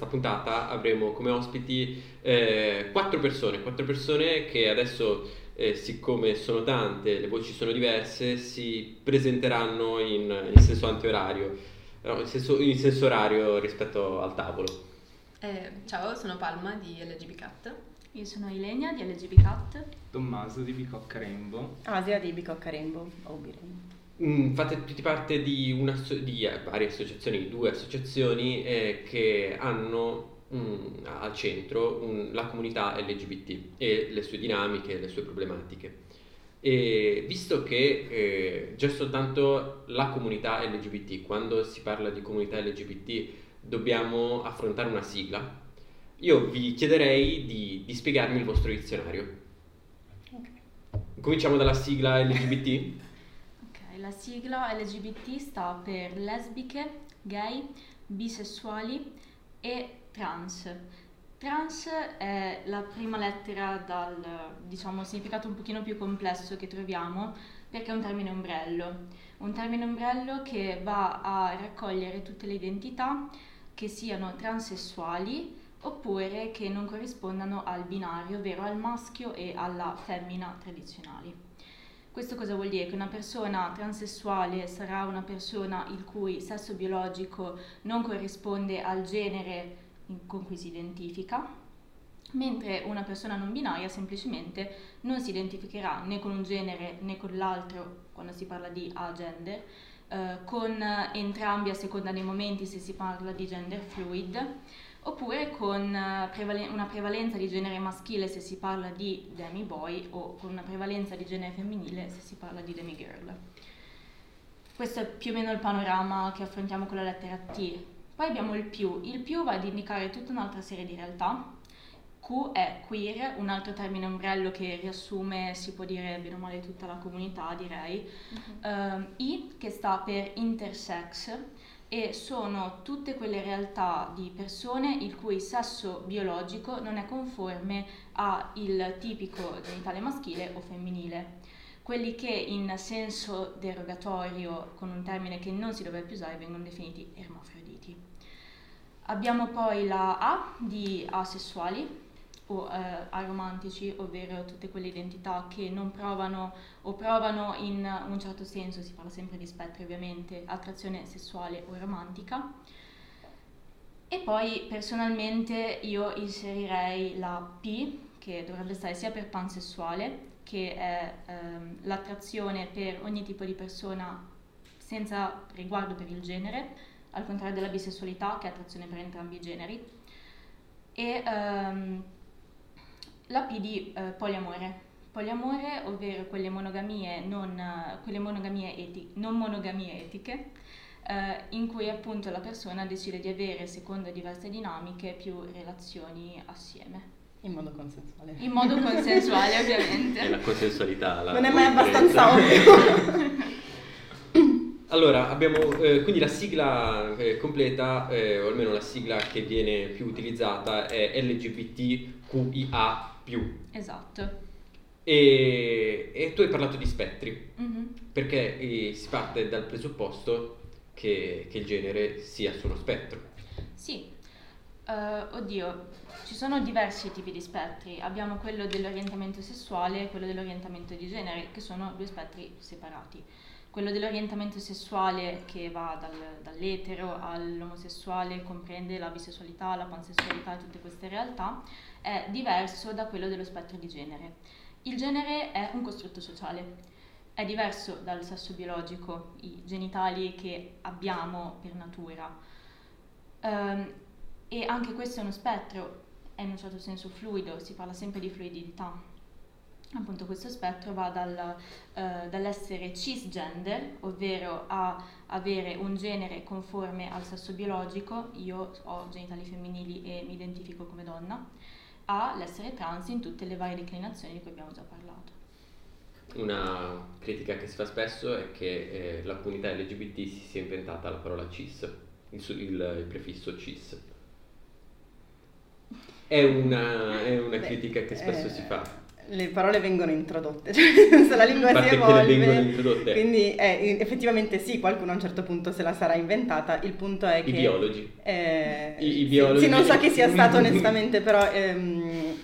questa puntata avremo come ospiti eh, quattro persone, quattro persone che adesso, eh, siccome sono tante, le voci sono diverse, si presenteranno in, in senso antiorario, no, in, senso, in senso orario rispetto al tavolo. Eh, ciao, sono Palma di LGB Cat. Io sono Ilenia di LGB Cat. Tommaso di Bicocca Rainbow. Asia di Bicocca Rainbow o Birrainbow. Mm, fate tutti parte di, una, di eh, varie associazioni, due associazioni eh, che hanno mm, al centro un, la comunità LGBT e le sue dinamiche, le sue problematiche. E visto che eh, già soltanto la comunità LGBT, quando si parla di comunità LGBT, dobbiamo affrontare una sigla, io vi chiederei di, di spiegarmi il vostro dizionario. Okay. Cominciamo dalla sigla LGBT. La sigla LGBT sta per lesbiche, gay, bisessuali e trans. Trans è la prima lettera dal diciamo, significato un pochino più complesso che troviamo perché è un termine ombrello, un termine ombrello che va a raccogliere tutte le identità che siano transessuali oppure che non corrispondano al binario, ovvero al maschio e alla femmina tradizionali. Questo cosa vuol dire? Che una persona transessuale sarà una persona il cui sesso biologico non corrisponde al genere con cui si identifica, mentre una persona non binaria semplicemente non si identificherà né con un genere né con l'altro quando si parla di agender, eh, con entrambi a seconda dei momenti se si parla di gender fluid, oppure con eh, prevalen- una prevalenza di genere maschile se si parla di demi boy o con una prevalenza di genere femminile se si parla di demi girl. Questo è più o meno il panorama che affrontiamo con la lettera T. Poi abbiamo il più. Il più va ad indicare tutta un'altra serie di realtà. Q è queer, un altro termine ombrello che riassume, si può dire bene o male, tutta la comunità, direi. Uh-huh. Uh, I che sta per intersex, e sono tutte quelle realtà di persone il cui sesso biologico non è conforme al tipico genitale maschile o femminile. Quelli che in senso derogatorio, con un termine che non si dovrebbe più usare, vengono definiti ermafroditi. Abbiamo poi la A di asessuali, o eh, aromantici, ovvero tutte quelle identità che non provano o provano in un certo senso, si parla sempre di spettri ovviamente, attrazione sessuale o romantica. E poi personalmente io inserirei la P, che dovrebbe stare sia per pansessuale, che è ehm, l'attrazione per ogni tipo di persona senza riguardo per il genere, al contrario della bisessualità che è attrazione per entrambi i generi. E ehm, la P di eh, poliamore. Poliamore, ovvero quelle monogamie non, quelle monogamie eti- non monogamie etiche, eh, in cui appunto la persona decide di avere, secondo diverse dinamiche, più relazioni assieme. In modo consensuale. In modo consensuale, ovviamente. È la consensualità. La non è mai abbastanza ovvio. Allora, abbiamo eh, quindi la sigla eh, completa, eh, o almeno la sigla che viene più utilizzata, è LGBTQIA Esatto. E, e, tu hai parlato di spettri, mm-hmm. perché eh, si parte dal presupposto che, che, il genere sia uno spettro. Sì, uh, oddio, ci sono diversi tipi di spettri, abbiamo quello dell'orientamento sessuale e quello dell'orientamento di genere, che sono due spettri separati. Quello dell'orientamento sessuale che va dal, dall'etero all'omosessuale, comprende la bisessualità, la pansessualità e tutte queste realtà, è diverso da quello dello spettro di genere. Il genere è un costrutto sociale, è diverso dal sesso biologico, i genitali che abbiamo per natura. Um, e anche questo è uno spettro, è in un certo senso fluido, si parla sempre di fluidità. Appunto questo spettro va dal, uh, dall'essere cisgender, ovvero a avere un genere conforme al sesso biologico, io ho genitali femminili e mi identifico come donna, all'essere trans in tutte le varie declinazioni di cui abbiamo già parlato. Una critica che si fa spesso è che eh, la comunità LGBT si sia inventata la parola cis, il, il, il prefisso cis. È una, è una Beh, critica che spesso eh, si fa. Le parole vengono introdotte, cioè senso, la lingua si te le vengono evolve. introdotte? Quindi eh, effettivamente sì, qualcuno a un certo punto se la sarà inventata. Il punto è che I biologi. eh, I- i biologi. Sì, non so chi sia stato onestamente, però ehm,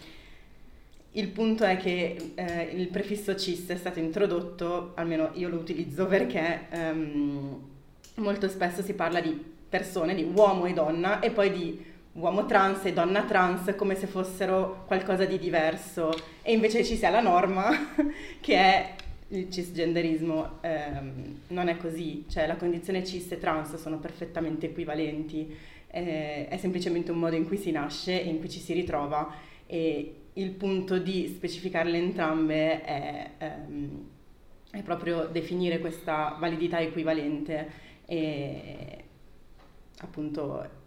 il punto è che eh, il prefisso cis è stato introdotto, almeno io lo utilizzo perché ehm, molto spesso si parla di persone, di uomo e donna, e poi di uomo trans e donna trans come se fossero qualcosa di diverso, e invece ci sia la norma che è il cisgenderismo. ehm, non è così, cioè la condizione cis e trans sono perfettamente equivalenti, eh, è semplicemente un modo in cui si nasce e in cui ci si ritrova. E il punto di specificarle entrambe è, ehm, è proprio definire questa validità equivalente e appunto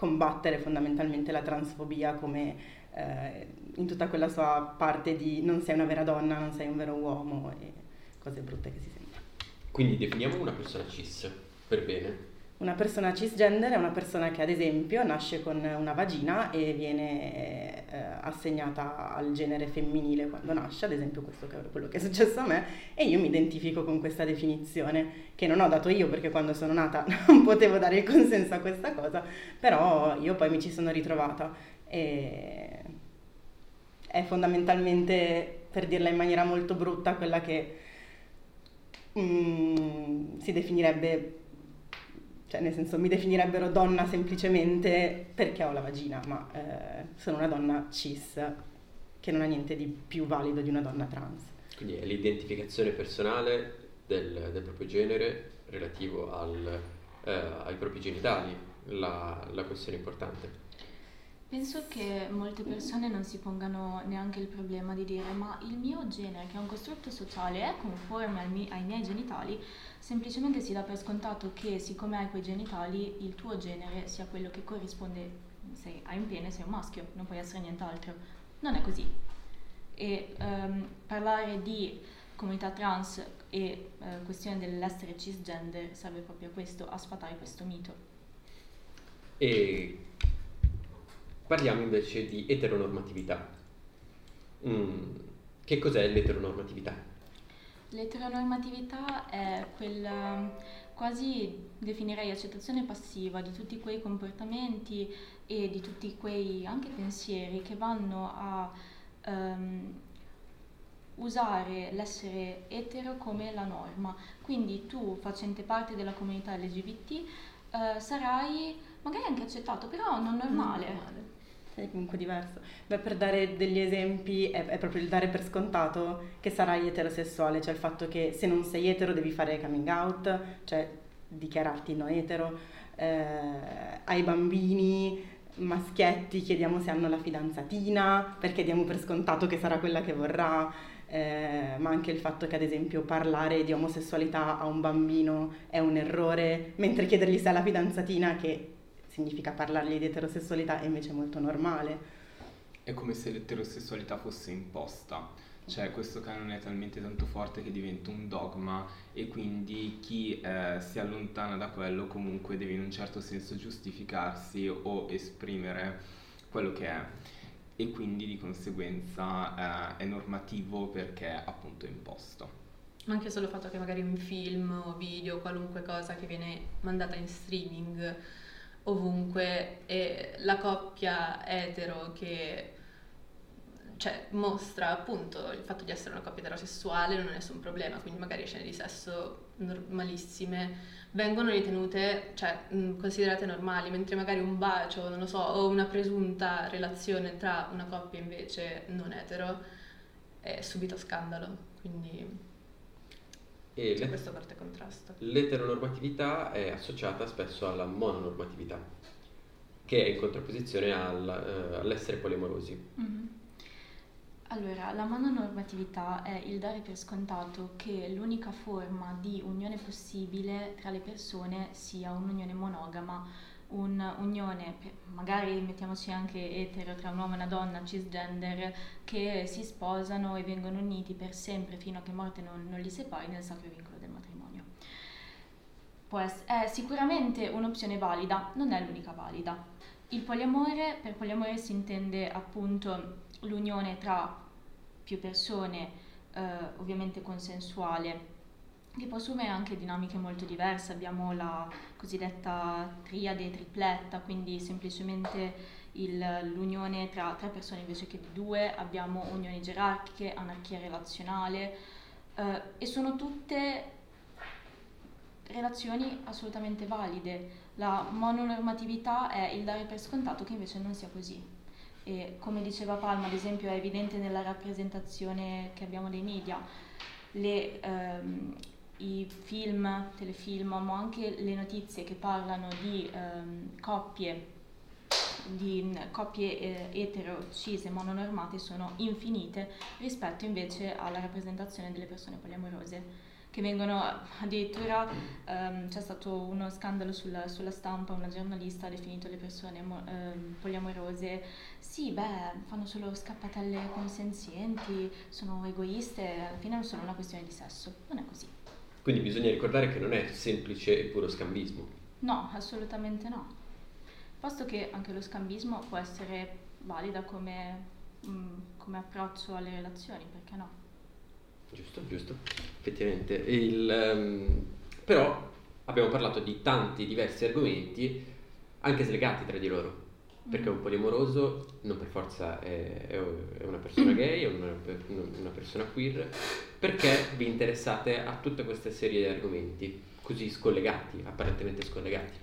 combattere fondamentalmente la transfobia come eh, in tutta quella sua parte di non sei una vera donna, non sei un vero uomo e cose brutte che si sentono. Quindi definiamo una persona cis, per bene. Una persona cisgender è una persona che ad esempio nasce con una vagina e viene eh, assegnata al genere femminile quando nasce, ad esempio questo è quello che è successo a me, e io mi identifico con questa definizione che non ho dato io perché quando sono nata non potevo dare il consenso a questa cosa, però io poi mi ci sono ritrovata. E è fondamentalmente, per dirla in maniera molto brutta, quella che mm, si definirebbe cioè nel senso mi definirebbero donna semplicemente perché ho la vagina, ma eh, sono una donna cis che non ha niente di più valido di una donna trans. Quindi è l'identificazione personale del, del proprio genere relativo al, eh, ai propri genitali, la, la questione importante. Penso che molte persone non si pongano neanche il problema di dire ma il mio genere, che è un costrutto sociale, è conforme al mi- ai miei genitali, semplicemente si dà per scontato che siccome hai quei genitali il tuo genere sia quello che corrisponde, se hai un pene sei un maschio, non puoi essere nient'altro. Non è così. E ehm, parlare di comunità trans e eh, questione dell'essere cisgender serve proprio a questo, a sfatare questo mito. E parliamo invece di eteronormatività. Mm, Che cos'è l'eteronormatività? L'eteronormatività è quella quasi definirei accettazione passiva di tutti quei comportamenti e di tutti quei anche pensieri che vanno a ehm, usare l'essere etero come la norma. Quindi tu, facente parte della comunità LGBT, eh, sarai magari anche accettato, però non normale. Sei comunque diverso. Beh, per dare degli esempi è, è proprio il dare per scontato che sarai eterosessuale, cioè il fatto che se non sei etero devi fare coming out, cioè dichiararti no etero, eh, ai bambini maschietti chiediamo se hanno la fidanzatina perché diamo per scontato che sarà quella che vorrà, eh, ma anche il fatto che ad esempio parlare di omosessualità a un bambino è un errore, mentre chiedergli se ha la fidanzatina che significa parlargli di eterosessualità è invece molto normale. È come se l'eterosessualità fosse imposta, cioè questo canone è talmente tanto forte che diventa un dogma e quindi chi eh, si allontana da quello comunque deve in un certo senso giustificarsi o esprimere quello che è e quindi di conseguenza eh, è normativo perché è appunto imposto. Ma anche solo il fatto che magari un film o video, qualunque cosa che viene mandata in streaming ovunque e la coppia etero che cioè, mostra appunto il fatto di essere una coppia eterosessuale non è nessun problema, quindi magari scene di sesso normalissime vengono ritenute, cioè considerate normali, mentre magari un bacio, non lo so, o una presunta relazione tra una coppia invece non etero è subito scandalo, quindi E c'è questo forte contrasto. l'eteronormatività è associata spesso alla mononormatività, che è in contrapposizione al, eh, all'essere polimorosi. Mhm. Allora, la mononormatività è il dare per scontato che l'unica forma di unione possibile tra le persone sia un'unione monogama, un'unione, magari mettiamoci anche etero, tra un uomo e una donna cisgender, che si sposano e vengono uniti per sempre fino a che morte non, non li separi nel sacro vincolo del matrimonio. Può ess- è sicuramente un'opzione valida, non è l'unica valida. Il poliamore, per poliamore si intende appunto l'unione tra più persone, eh, ovviamente consensuale, che può assumere anche dinamiche molto diverse. Abbiamo la cosiddetta triade tripletta, quindi semplicemente l'unione tra tre persone invece che due, abbiamo unioni gerarchiche, anarchia relazionale eh, e sono tutte relazioni assolutamente valide. La mononormatività è il dare per scontato che invece non sia così. E come diceva Palma, ad esempio, è evidente nella rappresentazione che abbiamo dei media. Le, ehm, i film, telefilm, ma anche le notizie che parlano di ehm, coppie di coppie eh, etero, cis e mononormate sono infinite rispetto invece alla rappresentazione delle persone poliamorose che vengono addirittura um, c'è stato uno scandalo sulla, sulla, stampa, una giornalista ha definito le persone um, poliamorose sì, beh, fanno solo scappatelle consenzienti, sono egoiste, alla fine non sono una questione di sesso, non è così. Quindi bisogna ricordare che non è semplice e puro scambismo. No, assolutamente no. Posto che anche lo scambismo può essere valida come, mh, mm, come approccio alle relazioni, perché no? Giusto, giusto, effettivamente. Il, um, però abbiamo parlato di tanti diversi argomenti, anche slegati tra di loro. Perché un polimoroso non per forza è, è una persona gay, è una, una, persona queer, perché vi interessate a tutta questa serie di argomenti così scollegati, apparentemente scollegati?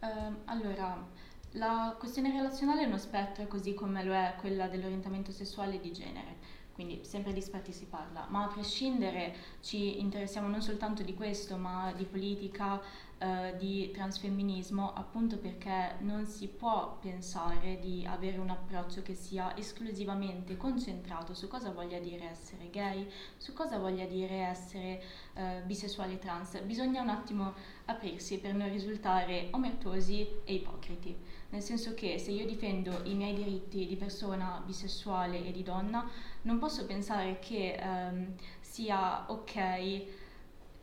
Uh, allora, la questione relazionale è uno spettro così come lo è quella dell'orientamento sessuale e di genere quindi sempre di aspetti si parla, ma a prescindere ci interessiamo non soltanto di questo, ma di politica, eh, di transfemminismo, appunto perché non si può pensare di avere un approccio che sia esclusivamente concentrato su cosa voglia dire essere gay, su cosa voglia dire essere eh, bisessuali trans. Bisogna un attimo aprirsi per non risultare omertosi e ipocriti nel senso che se io difendo i miei diritti di persona bisessuale e di donna, non posso pensare che um, sia ok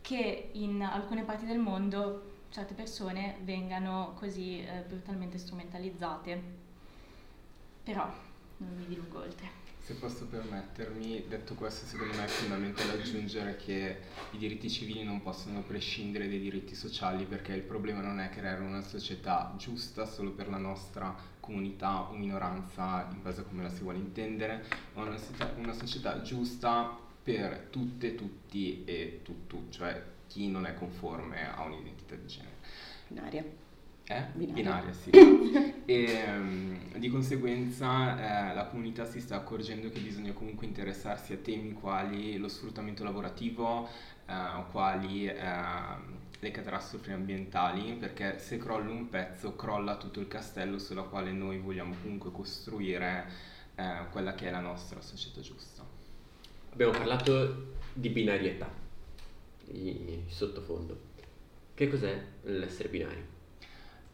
che in alcune parti del mondo certe persone vengano così eh, brutalmente strumentalizzate. Però non mi dilungo oltre. Se posso permettermi, detto questo, secondo me è fondamentale aggiungere che i diritti civili non possono prescindere dai diritti sociali perché il problema non è creare una società giusta solo per la nostra comunità o minoranza, in base a come la si vuole intendere, ma una società, una società giusta per tutte, tutti e tuttu, cioè chi non è conforme a un'identità di genere. Binaria. Eh? Binaria, Binaria sì. e um, di conseguenza eh, la comunità si sta accorgendo che bisogna comunque interessarsi a temi quali lo sfruttamento lavorativo, eh, quali eh, le catastrofi ambientali, perché se crolla un pezzo crolla tutto il castello sulla quale noi vogliamo comunque costruire eh, quella che è la nostra società giusta. Abbiamo parlato di binarietà, sottofondo. Che cos'è l'essere binario?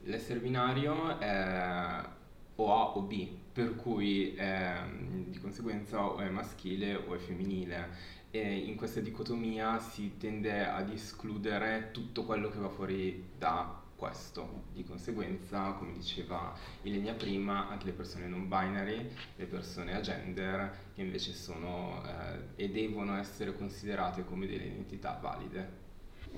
L'essere binario è o A o B, per cui è, di conseguenza o è maschile o è femminile. E in questa dicotomia si tende ad escludere tutto quello che va fuori da questo. Di conseguenza, come diceva Ilenia prima, anche le persone non binary, le persone a gender, che invece sono eh, e devono essere considerate come delle identità valide.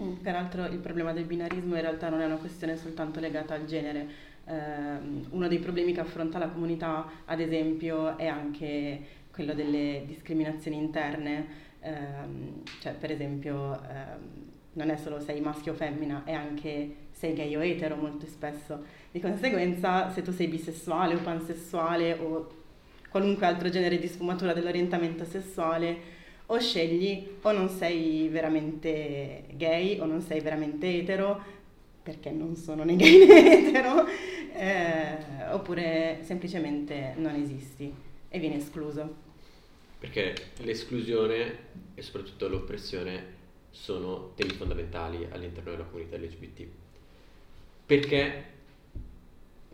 Mm, peraltro il problema del binarismo in realtà non è una questione soltanto legata al genere. Eh, uno dei problemi che affronta la comunità, ad esempio, è anche quello delle discriminazioni interne, eh, cioè per esempio eh, non è solo sei maschio o femmina, è anche sei gay o etero molto spesso. Di conseguenza, se tu sei bisessuale o pansessuale o qualunque altro genere di sfumatura dell'orientamento sessuale, o scegli o non sei veramente gay o non sei veramente etero, perché non sono né gay né etero, eh, oppure semplicemente non esisti e vieni escluso. Perché l'esclusione e soprattutto l'oppressione sono temi fondamentali all'interno della comunità LGBT. Perché,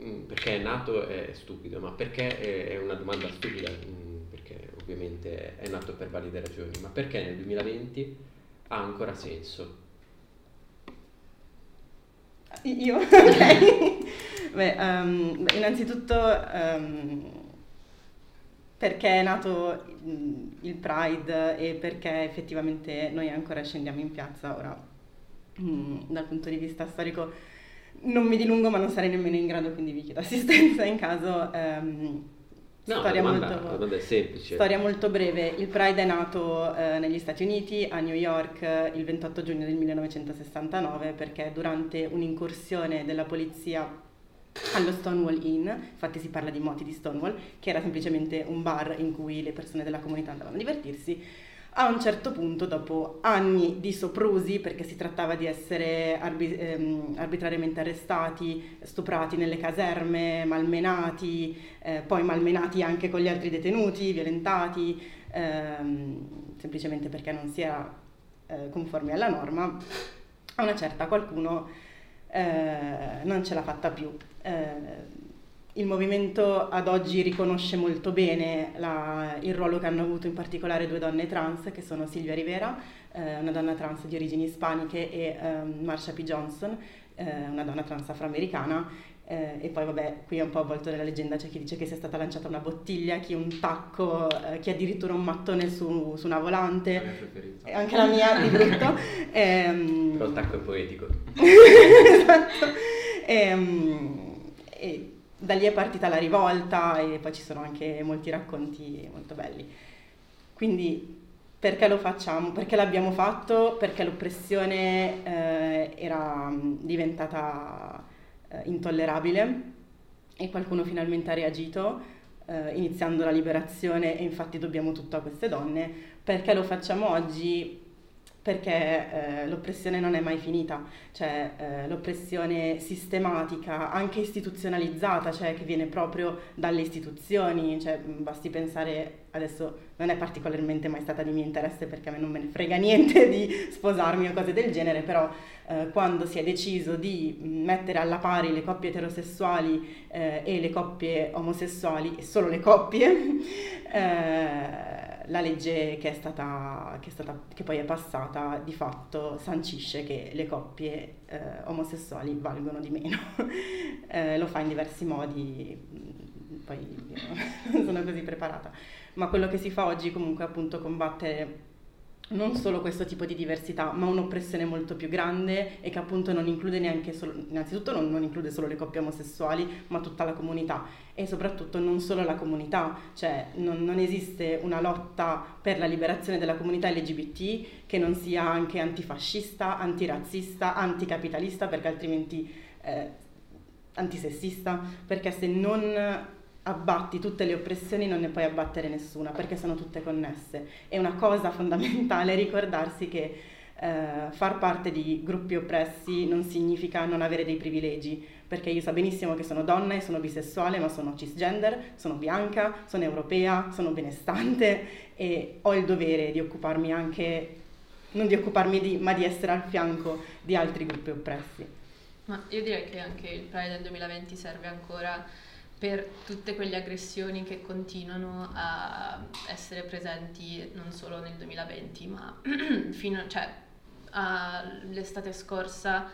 mm, perché è nato è stupido, ma perché è una domanda stupida? Mm, perché ovviamente è nato per valide ragioni, ma perché nel 2020 ha ancora senso? Io? Ok. Beh, um, innanzitutto um, perché è nato il Pride e perché effettivamente noi ancora scendiamo in piazza. Ora dal punto di vista storico non mi dilungo ma non sarei nemmeno in grado quindi vi chiedo assistenza in caso ehm, No, storia, domanda, molto, storia molto breve. Il Pride è nato eh, negli Stati Uniti a New York eh, il 28 giugno del 1969 perché durante un'incursione della polizia allo Stonewall Inn, infatti si parla di moti di Stonewall, che era semplicemente un bar in cui le persone della comunità andavano a divertirsi. A un certo punto, dopo anni di soprusi, perché si trattava di essere arbi- ehm, arbitrariamente arrestati, stuprati nelle caserme, malmenati, eh, poi malmenati anche con gli altri detenuti, violentati, ehm, semplicemente perché non si era eh, conformi alla norma, a una certa qualcuno eh, non ce l'ha fatta più. Eh, il movimento ad oggi riconosce molto bene la, il ruolo che hanno avuto in particolare due donne trans, che sono Silvia Rivera, eh, una donna trans di origini ispaniche, e ehm, Marsha P. Johnson, eh, una donna trans afroamericana. Eh, e poi vabbè, qui è un po' avvolto nella leggenda, c'è chi dice che sia stata lanciata una bottiglia, chi un tacco, eh, chi addirittura un mattone su, su una volante. La mia Anche la mia di brutto. Ehm, Però il tacco è poetico. esatto. Ehm, E, da lì è partita la rivolta e poi ci sono anche molti racconti molto belli. Quindi perché lo facciamo? Perché l'abbiamo fatto? Perché l'oppressione eh, era mh, diventata eh, intollerabile e qualcuno finalmente ha reagito eh, iniziando la liberazione e infatti dobbiamo tutto a queste donne. Perché lo facciamo oggi? Perché eh, l'oppressione non è mai finita, cioè eh, l'oppressione sistematica, anche istituzionalizzata, cioè che viene proprio dalle istituzioni, cioè mh, basti pensare, adesso non è particolarmente mai stata di mio interesse perché a me non me ne frega niente di sposarmi o cose del genere, però eh, quando si è deciso di mh, mettere alla pari le coppie eterosessuali eh, e le coppie omosessuali, e solo le coppie, eh, la legge che è stata, che è stata, che poi è passata, di fatto sancisce che le coppie eh, omosessuali valgono di meno. Eh, lo fa in diversi modi, mh, poi non sono così preparata. Ma quello che si fa oggi comunque appunto combattere non solo questo tipo di diversità, ma un'oppressione molto più grande e che appunto non include neanche solo, innanzitutto non, non include solo le coppie omosessuali, ma tutta la comunità e soprattutto non solo la comunità, cioè non, non esiste una lotta per la liberazione della comunità LGBT che non sia anche antifascista, antirazzista, anticapitalista, perché altrimenti eh, antisessista, perché se non abbatti tutte le oppressioni non ne puoi abbattere nessuna perché sono tutte connesse. È una cosa fondamentale ricordarsi che eh, far parte di gruppi oppressi non significa non avere dei privilegi, perché io so benissimo che sono donna e sono bisessuale, ma sono cisgender, sono bianca, sono europea, sono benestante e ho il dovere di occuparmi anche, non di occuparmi di, ma di essere al fianco di altri gruppi oppressi. Ma io direi che anche il Pride del 2020 serve ancora per tutte quelle aggressioni che continuano a essere presenti non solo nel 2020, ma fino cioè, all'estate scorsa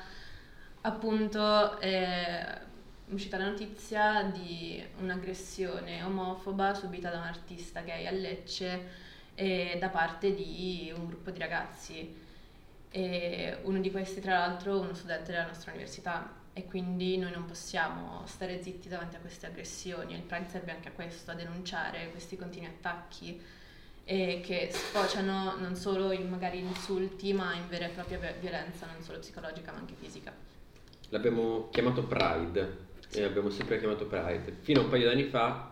appunto è uscita la notizia di un'aggressione omofoba subita da un artista gay a Lecce e da parte di un gruppo di ragazzi. E uno di questi, tra l'altro, uno studente della nostra università e quindi noi non possiamo stare zitti davanti a queste aggressioni. Il Pride serve anche a questo, a denunciare questi continui attacchi e che sfociano non solo in magari insulti, ma in vera e propria vi- violenza, non solo psicologica ma anche fisica. L'abbiamo chiamato Pride e abbiamo sempre chiamato Pride. Fino a un paio di anni fa,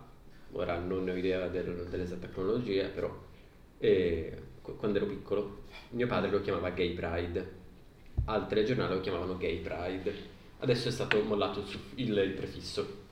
ora non ne ho idea del- dell'esatta cronologia, però eh, quando ero piccolo mio padre lo chiamava Gay Pride, altre giornali lo chiamavano Gay Pride. Adesso è stato mollato il- il prefisso.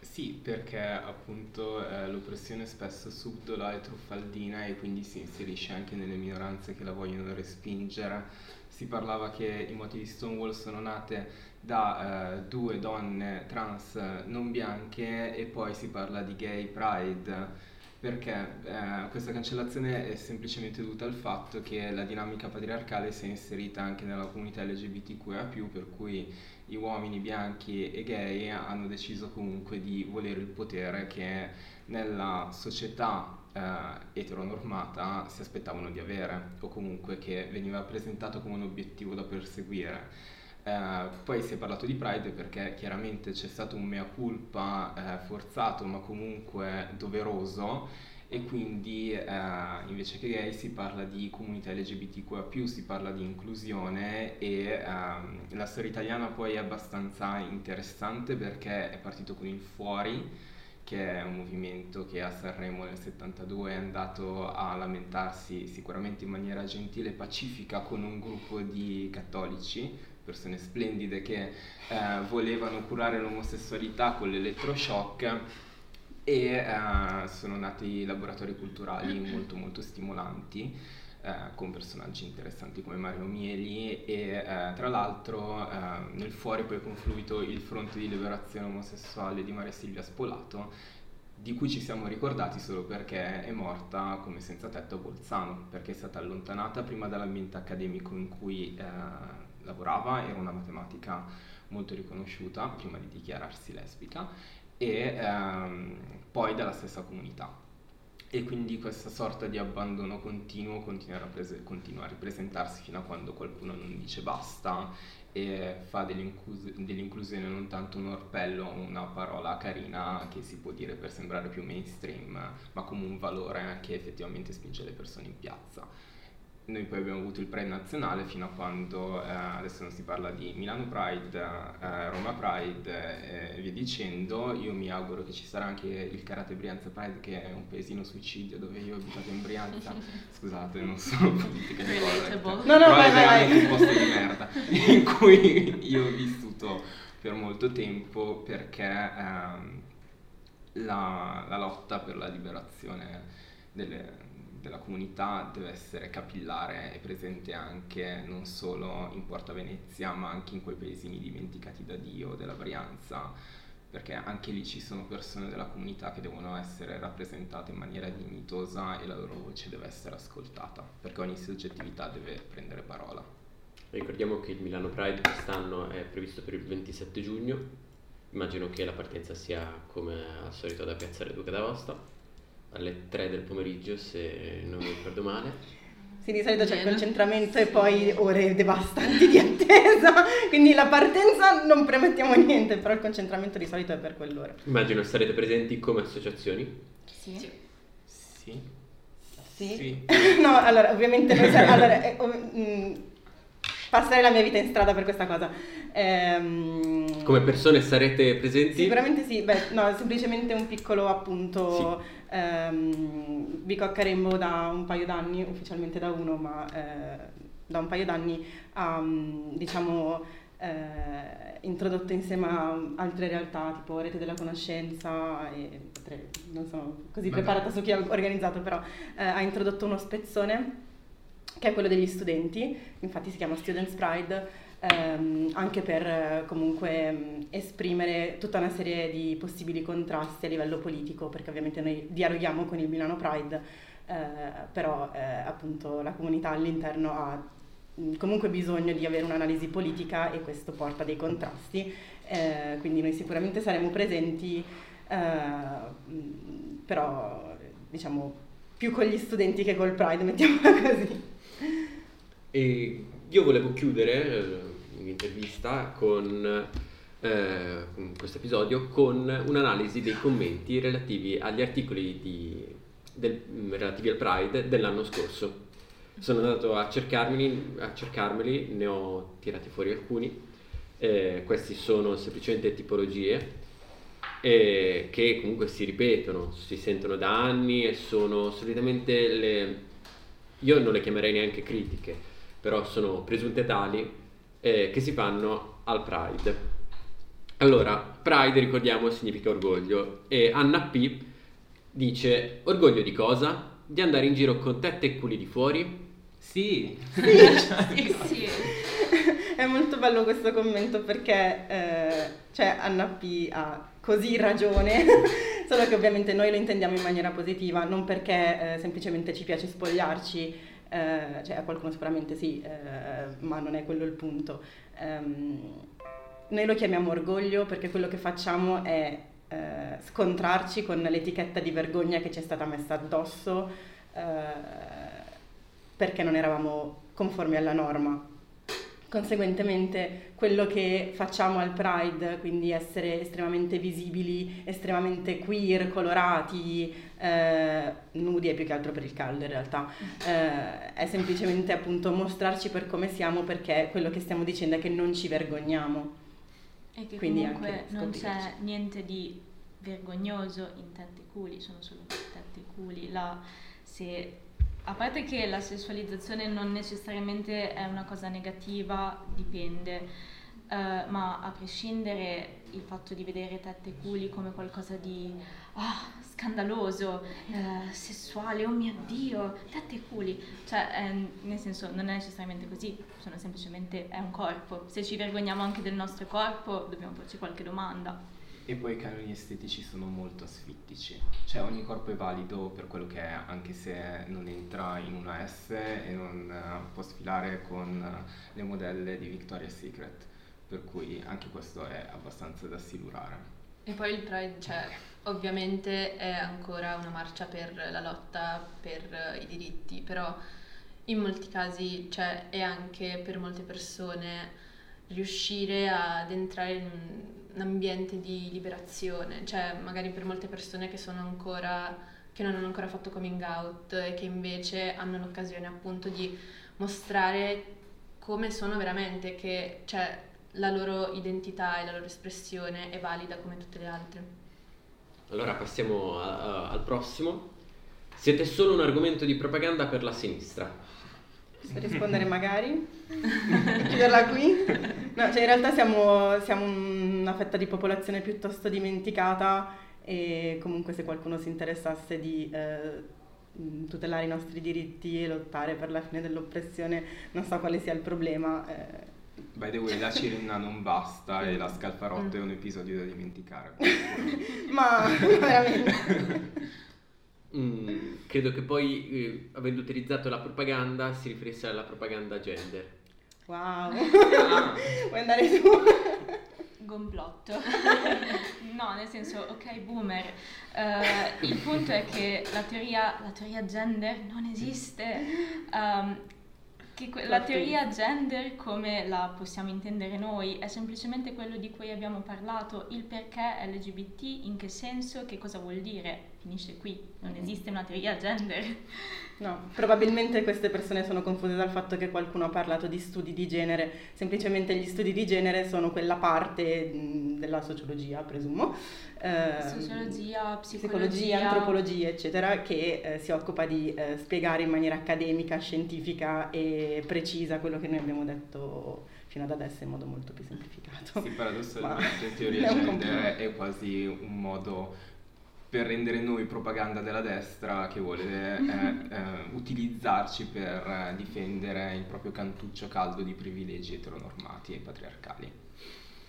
Sì, perché appunto eh, l'oppressione è spesso subdola e truffaldina e quindi si inserisce anche nelle minoranze che la vogliono respingere. Si parlava che i moti di Stonewall sono nate da eh, due donne trans non bianche e poi si parla di gay pride perché eh, questa cancellazione è semplicemente dovuta al fatto che la dinamica patriarcale si è inserita anche nella comunità LGBTQIA+, per cui gli uomini bianchi e gay hanno deciso comunque di volere il potere che nella società eh, eteronormata si aspettavano di avere o comunque che veniva presentato come un obiettivo da perseguire. Uh, poi si è parlato di Pride perché chiaramente c'è stato un mea culpa uh, forzato ma comunque doveroso. E quindi uh, invece che gay si parla di comunità LGBTQA+, si parla di inclusione e ehm, la storia italiana poi è abbastanza interessante perché è partito con il Fuori che è un movimento che a Sanremo nel 72 è andato a lamentarsi sicuramente in maniera gentile e pacifica con un gruppo di cattolici persone splendide che eh, volevano curare l'omosessualità con l'elettroshock e eh, sono nati laboratori culturali molto molto stimolanti eh, con personaggi interessanti come Mario Mieli e eh, tra l'altro eh, nel fuori poi è confluito il fronte di liberazione omosessuale di Maria Silvia Spolato di cui ci siamo ricordati solo perché è morta come senza tetto a Bolzano, perché è stata allontanata prima dall'ambiente accademico in cui eh, lavorava, era una matematica molto riconosciuta prima di dichiararsi lesbica e ehm, poi dalla stessa comunità. E quindi questa sorta di abbandono continuo continua a, prese- continua a ripresentarsi fino a quando qualcuno non dice basta e fa dell'inclus- dell'inclusione non tanto un orpello, una parola carina che si può dire per sembrare più mainstream, ma come un valore che effettivamente spinge le persone in piazza noi poi abbiamo avuto il Pride nazionale fino a quando eh, adesso non si parla di Milano Pride, eh, Roma Pride e via dicendo. Io mi auguro che ci sarà anche il Karate Brianza Pride che è un paesino suicidio dove io ho abitato in Brianza. Scusate, non sono politica di Relatable. No, no, vai, vai, vai. un posto di merda in cui io ho vissuto per molto tempo perché ehm, la, la lotta per la liberazione delle della comunità deve essere capillare e presente anche non solo in Porta Venezia ma anche in quei paesini dimenticati da Dio della Brianza perché anche lì ci sono persone della comunità che devono essere rappresentate in maniera dignitosa e la loro voce deve essere ascoltata perché ogni soggettività deve prendere parola. Ricordiamo che il Milano Pride quest'anno è previsto per il 27 giugno, immagino che la partenza sia come al solito da Piazzale Duca d'Aosta alle 3 del pomeriggio se non mi ricordo male. Sì, di solito c'è il concentramento e poi ore devastanti di attesa, quindi la partenza non premettiamo niente, però il concentramento di solito è per quell'ora. Immagino sarete presenti come associazioni. Sì. Sì. Sì? Sì? Sì. no, allora, ovviamente noi siamo... allora, eh, ov- mh, passerei la mia vita in strada per questa cosa. Ehm, Come persone sarete presenti? Sicuramente sì, beh, no, semplicemente un piccolo appunto. Ehm, vi coccaremo da un paio d'anni, ufficialmente da uno, ma eh, da un paio d'anni ha, diciamo, eh, introdotto insieme a altre realtà tipo Rete della Conoscenza e non sono così Vabbè. preparata su chi ha organizzato, però eh, ha introdotto uno spezzone che è quello degli studenti, infatti si chiama Students Pride, ehm, anche per eh, comunque mh, esprimere tutta una serie di possibili contrasti a livello politico, perché ovviamente noi dialoghiamo con il Milano Pride, eh, però eh, appunto la comunità all'interno ha mh, comunque bisogno di avere un'analisi politica e questo porta dei contrasti, eh, quindi noi sicuramente saremo presenti, eh, mh, però diciamo più con gli studenti che col Pride, mettiamola così. E io volevo chiudere eh, l'intervista con eh, questo episodio con un'analisi dei commenti relativi agli articoli di- del- mm, relativi al Pride dell'anno scorso. Sono andato a cercarmeli, a cercarmeli, ne ho tirati fuori alcuni. Eh, questi sono semplicemente tipologie eh, che comunque si ripetono, si sentono da anni e sono solitamente le... Io non le chiamerei neanche critiche, però sono presunte tali eh, che si fanno al Pride. Allora, Pride, ricordiamo, significa orgoglio e Anna P dice orgoglio di cosa? Di andare in giro con tette e culi di fuori? Sì. Sì, sì. È molto bello questo commento perché eh, cioè Anna P ha così ragione, solo che ovviamente noi lo intendiamo in maniera positiva, non perché eh, semplicemente ci piace spogliarci, eh, cioè a qualcuno sicuramente sì, eh, ma non è quello il punto. Um, noi lo chiamiamo orgoglio perché quello che facciamo è eh, scontrarci con l'etichetta di vergogna che ci è stata messa addosso eh, perché non eravamo conformi alla norma. Conseguentemente quello che facciamo al Pride, quindi essere estremamente visibili, estremamente queer, colorati, eh, nudi è più che altro per il caldo in realtà, eh, è semplicemente appunto mostrarci per come siamo perché quello che stiamo dicendo è che non ci vergogniamo. E che quindi comunque non c'è niente di vergognoso in tette culi, sono solo tette culi. La, se a parte che la sessualizzazione non necessariamente è una cosa negativa, dipende, uh, ma a prescindere il fatto di vedere tette e culi come qualcosa di oh, scandaloso, uh, sessuale, oh mio Dio, tette e culi, cioè eh, nel senso non è necessariamente così, sono semplicemente è un corpo. Se ci vergogniamo anche del nostro corpo dobbiamo porci qualche domanda. E poi i canoni estetici sono molto asfittici, cioè ogni corpo è valido per quello che è, anche se non entra in una S e non uh, può sfilare con uh, le modelle di Victoria's Secret, per cui anche questo è abbastanza da silurare. E poi il Pride, cioè, ovviamente è ancora una marcia per la lotta per uh, i diritti, però in molti casi cioè, è anche per molte persone riuscire ad entrare in un ambiente di liberazione, cioè magari per molte persone che sono ancora che non hanno ancora fatto coming out e che invece hanno l'occasione appunto di mostrare come sono veramente, che cioè, la loro identità e la loro espressione è valida come tutte le altre. Allora passiamo a, a, al prossimo. Siete solo un argomento di propaganda per la sinistra. Rispondere magari? Chiuderla qui? No, cioè in realtà siamo, siamo una fetta di popolazione piuttosto dimenticata e comunque se qualcuno si interessasse di eh, tutelare i nostri diritti e lottare per la fine dell'oppressione, non so quale sia il problema. Eh. By the way, la Cirenna non basta e la Scalfarotto mm. è un episodio da dimenticare. Ma veramente. Mm, credo che poi, eh, avendo utilizzato la propaganda, si riferisse alla propaganda gender. Wow, ah. vuoi andare su? Gomblotto. no, nel senso, ok, boomer. Uh, il punto è che la teoria, la teoria gender non esiste. Um, que- la teoria gender, come la possiamo intendere noi, è semplicemente quello di cui abbiamo parlato, il perché LGBT, in che senso, che cosa vuol dire, finisce qui, non esiste una teoria gender. No, probabilmente queste persone sono confuse dal fatto che qualcuno ha parlato di studi di genere, semplicemente gli studi di genere sono quella parte della sociologia, presumo. Eh, sociologia, psicologia, psicologia, antropologia, eccetera, che eh, si occupa di eh, spiegare in maniera accademica, scientifica e precisa quello che noi abbiamo detto fino ad adesso in modo molto più semplificato. Sì, paradossalmente teoria gender è quasi un modo per rendere noi propaganda della destra che vuole eh, eh, utilizzarci per eh, difendere il proprio cantuccio caldo di privilegi eteronormati e patriarcali.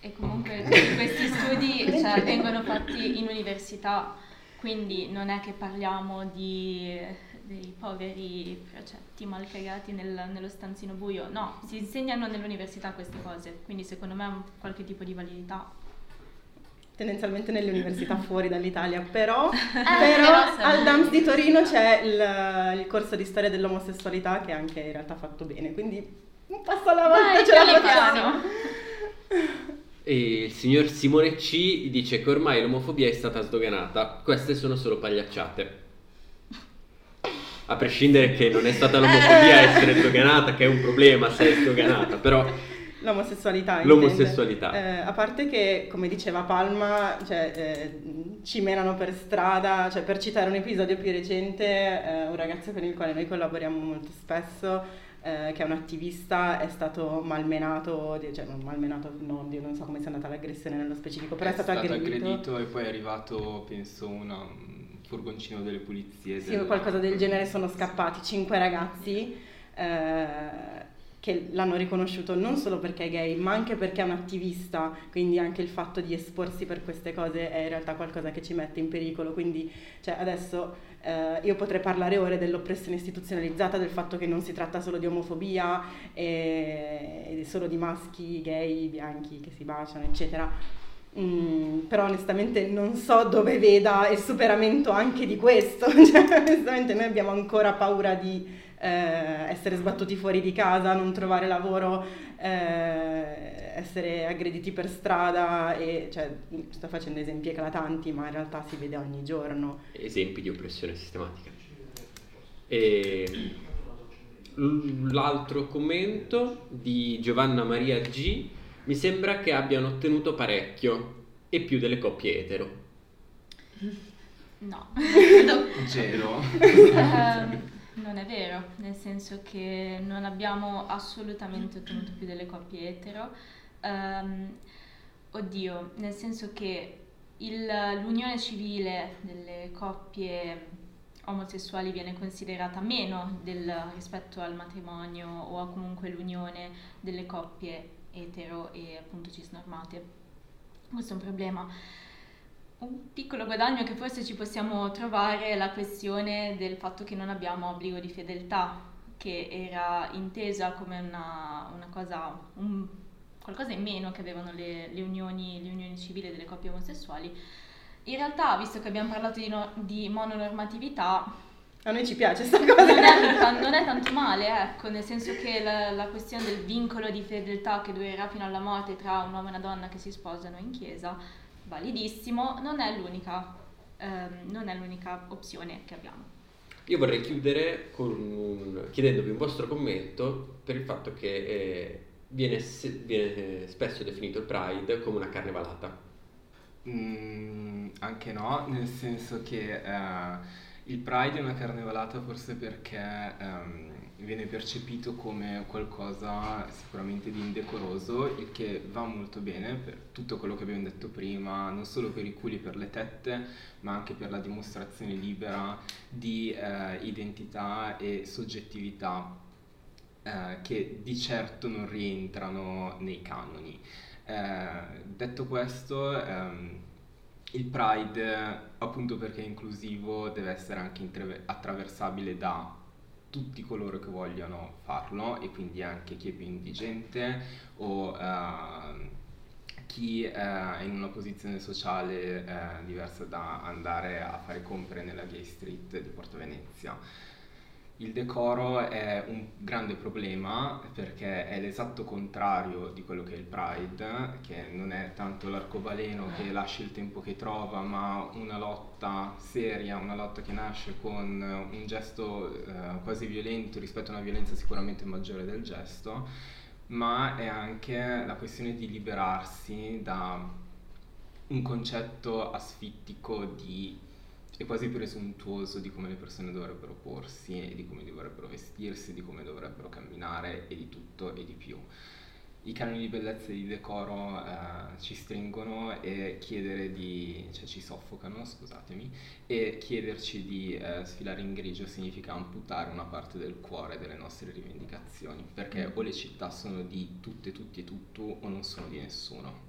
E comunque questi studi cioè, vengono fatti in università, quindi non è che parliamo di dei poveri progetti mal cagati nel, nello stanzino buio, no, si insegnano nell'università queste cose, quindi secondo me ha qualche tipo di validità tendenzialmente nelle università fuori dall'Italia, però, eh, però al DAMS di Torino c'è il, il, corso di storia dell'omosessualità che anche in realtà ha fatto bene, quindi un passo alla volta Dai, ce la facciamo. E il signor Simone C dice che ormai l'omofobia è stata sdoganata, queste sono solo pagliacciate. A prescindere che non è stata l'omofobia a essere sdoganata, che è un problema se è sdoganata, però L'omosessualità. L'omosessualità. Eh, a parte che, come diceva Palma, cioè, eh, ci menano per strada, cioè, per citare un episodio più recente, eh, un ragazzo con il quale noi collaboriamo molto spesso, eh, che è un attivista, è stato malmenato, cioè non malmenato, no, non so come sia andata l'aggressione nello specifico, però è, è stato, stato aggredito. aggredito. e poi è arrivato, penso, una, un furgoncino delle pulizie. Sì, della... qualcosa del genere, sono scappati cinque ragazzi. Eh, che l'hanno riconosciuto non solo perché è gay, ma anche perché è un attivista, quindi anche il fatto di esporsi per queste cose è in realtà qualcosa che ci mette in pericolo. Quindi cioè, adesso eh, io potrei parlare ore dell'oppressione istituzionalizzata, del fatto che non si tratta solo di omofobia e, e solo di maschi gay, bianchi che si baciano, eccetera. Mm, però onestamente non so dove veda il superamento anche di questo, cioè, onestamente noi abbiamo ancora paura di eh, essere sbattuti fuori di casa, non trovare lavoro, eh, essere aggrediti per strada e cioè, sto facendo esempi eclatanti ma in realtà si vede ogni giorno. Esempi di oppressione sistematica. E l'altro commento di Giovanna Maria G mi sembra che abbiano ottenuto parecchio e più delle coppie etero. No. Gelo. Ehm, non è vero, nel senso che non abbiamo assolutamente ottenuto più delle coppie etero. Um, oddio, nel senso che il, l'unione civile delle coppie omosessuali viene considerata meno del, rispetto al matrimonio o a comunque l'unione delle coppie etero e appunto cisnormate. Questo è un problema. Un piccolo guadagno che forse ci possiamo trovare è la questione del fatto che non abbiamo obbligo di fedeltà, che era intesa come una, una cosa, un, qualcosa in meno che avevano le, le, unioni, le, unioni, civili delle coppie omosessuali. In realtà, visto che abbiamo parlato di, no, di mononormatività, a noi ci piace questa cosa. Non è, non è, tanto male, ecco, nel senso che la, la, questione del vincolo di fedeltà che durerà fino alla morte tra un uomo e una donna che si sposano in chiesa validissimo, non è l'unica, ehm, non è l'unica opzione che abbiamo. Io vorrei chiudere un, chiedendovi un vostro commento per il fatto che eh, viene, viene, spesso definito il Pride come una carnevalata. Mm, anche no, nel senso che uh, il Pride è una carnevalata forse perché um, viene percepito come qualcosa sicuramente di indecoroso, il che va molto bene per tutto quello che abbiamo detto prima, non solo per i culi e per le tette, ma anche per la dimostrazione libera di eh, identità e soggettività eh, che di certo non rientrano nei canoni. Eh, detto questo, ehm, il Pride, appunto perché è inclusivo, deve essere anche intre- attraversabile da tutti coloro che vogliono farlo e quindi anche chi è più indigente o uh, chi uh, è in una posizione sociale uh, diversa da andare a fare compere nella Gay Street di Porto Venezia. Il decoro è un grande problema perché è l'esatto contrario di quello che è il Pride, che non è tanto l'arcobaleno che lascia il tempo che trova, ma una lotta seria, una lotta che nasce con un gesto eh, quasi violento rispetto a una violenza sicuramente maggiore del gesto, ma è anche la questione di liberarsi da un concetto asfittico di è quasi presuntuoso di come le persone dovrebbero porsi e di come dovrebbero vestirsi, di come dovrebbero camminare e di tutto e di più. I canoni di bellezza e di decoro eh, ci stringono e chiedere di, cioè ci soffocano, scusatemi, e chiederci di eh, sfilare in grigio significa amputare una parte del cuore delle nostre rivendicazioni, perché o le città sono di tutte, tutti e tutto o non sono di nessuno.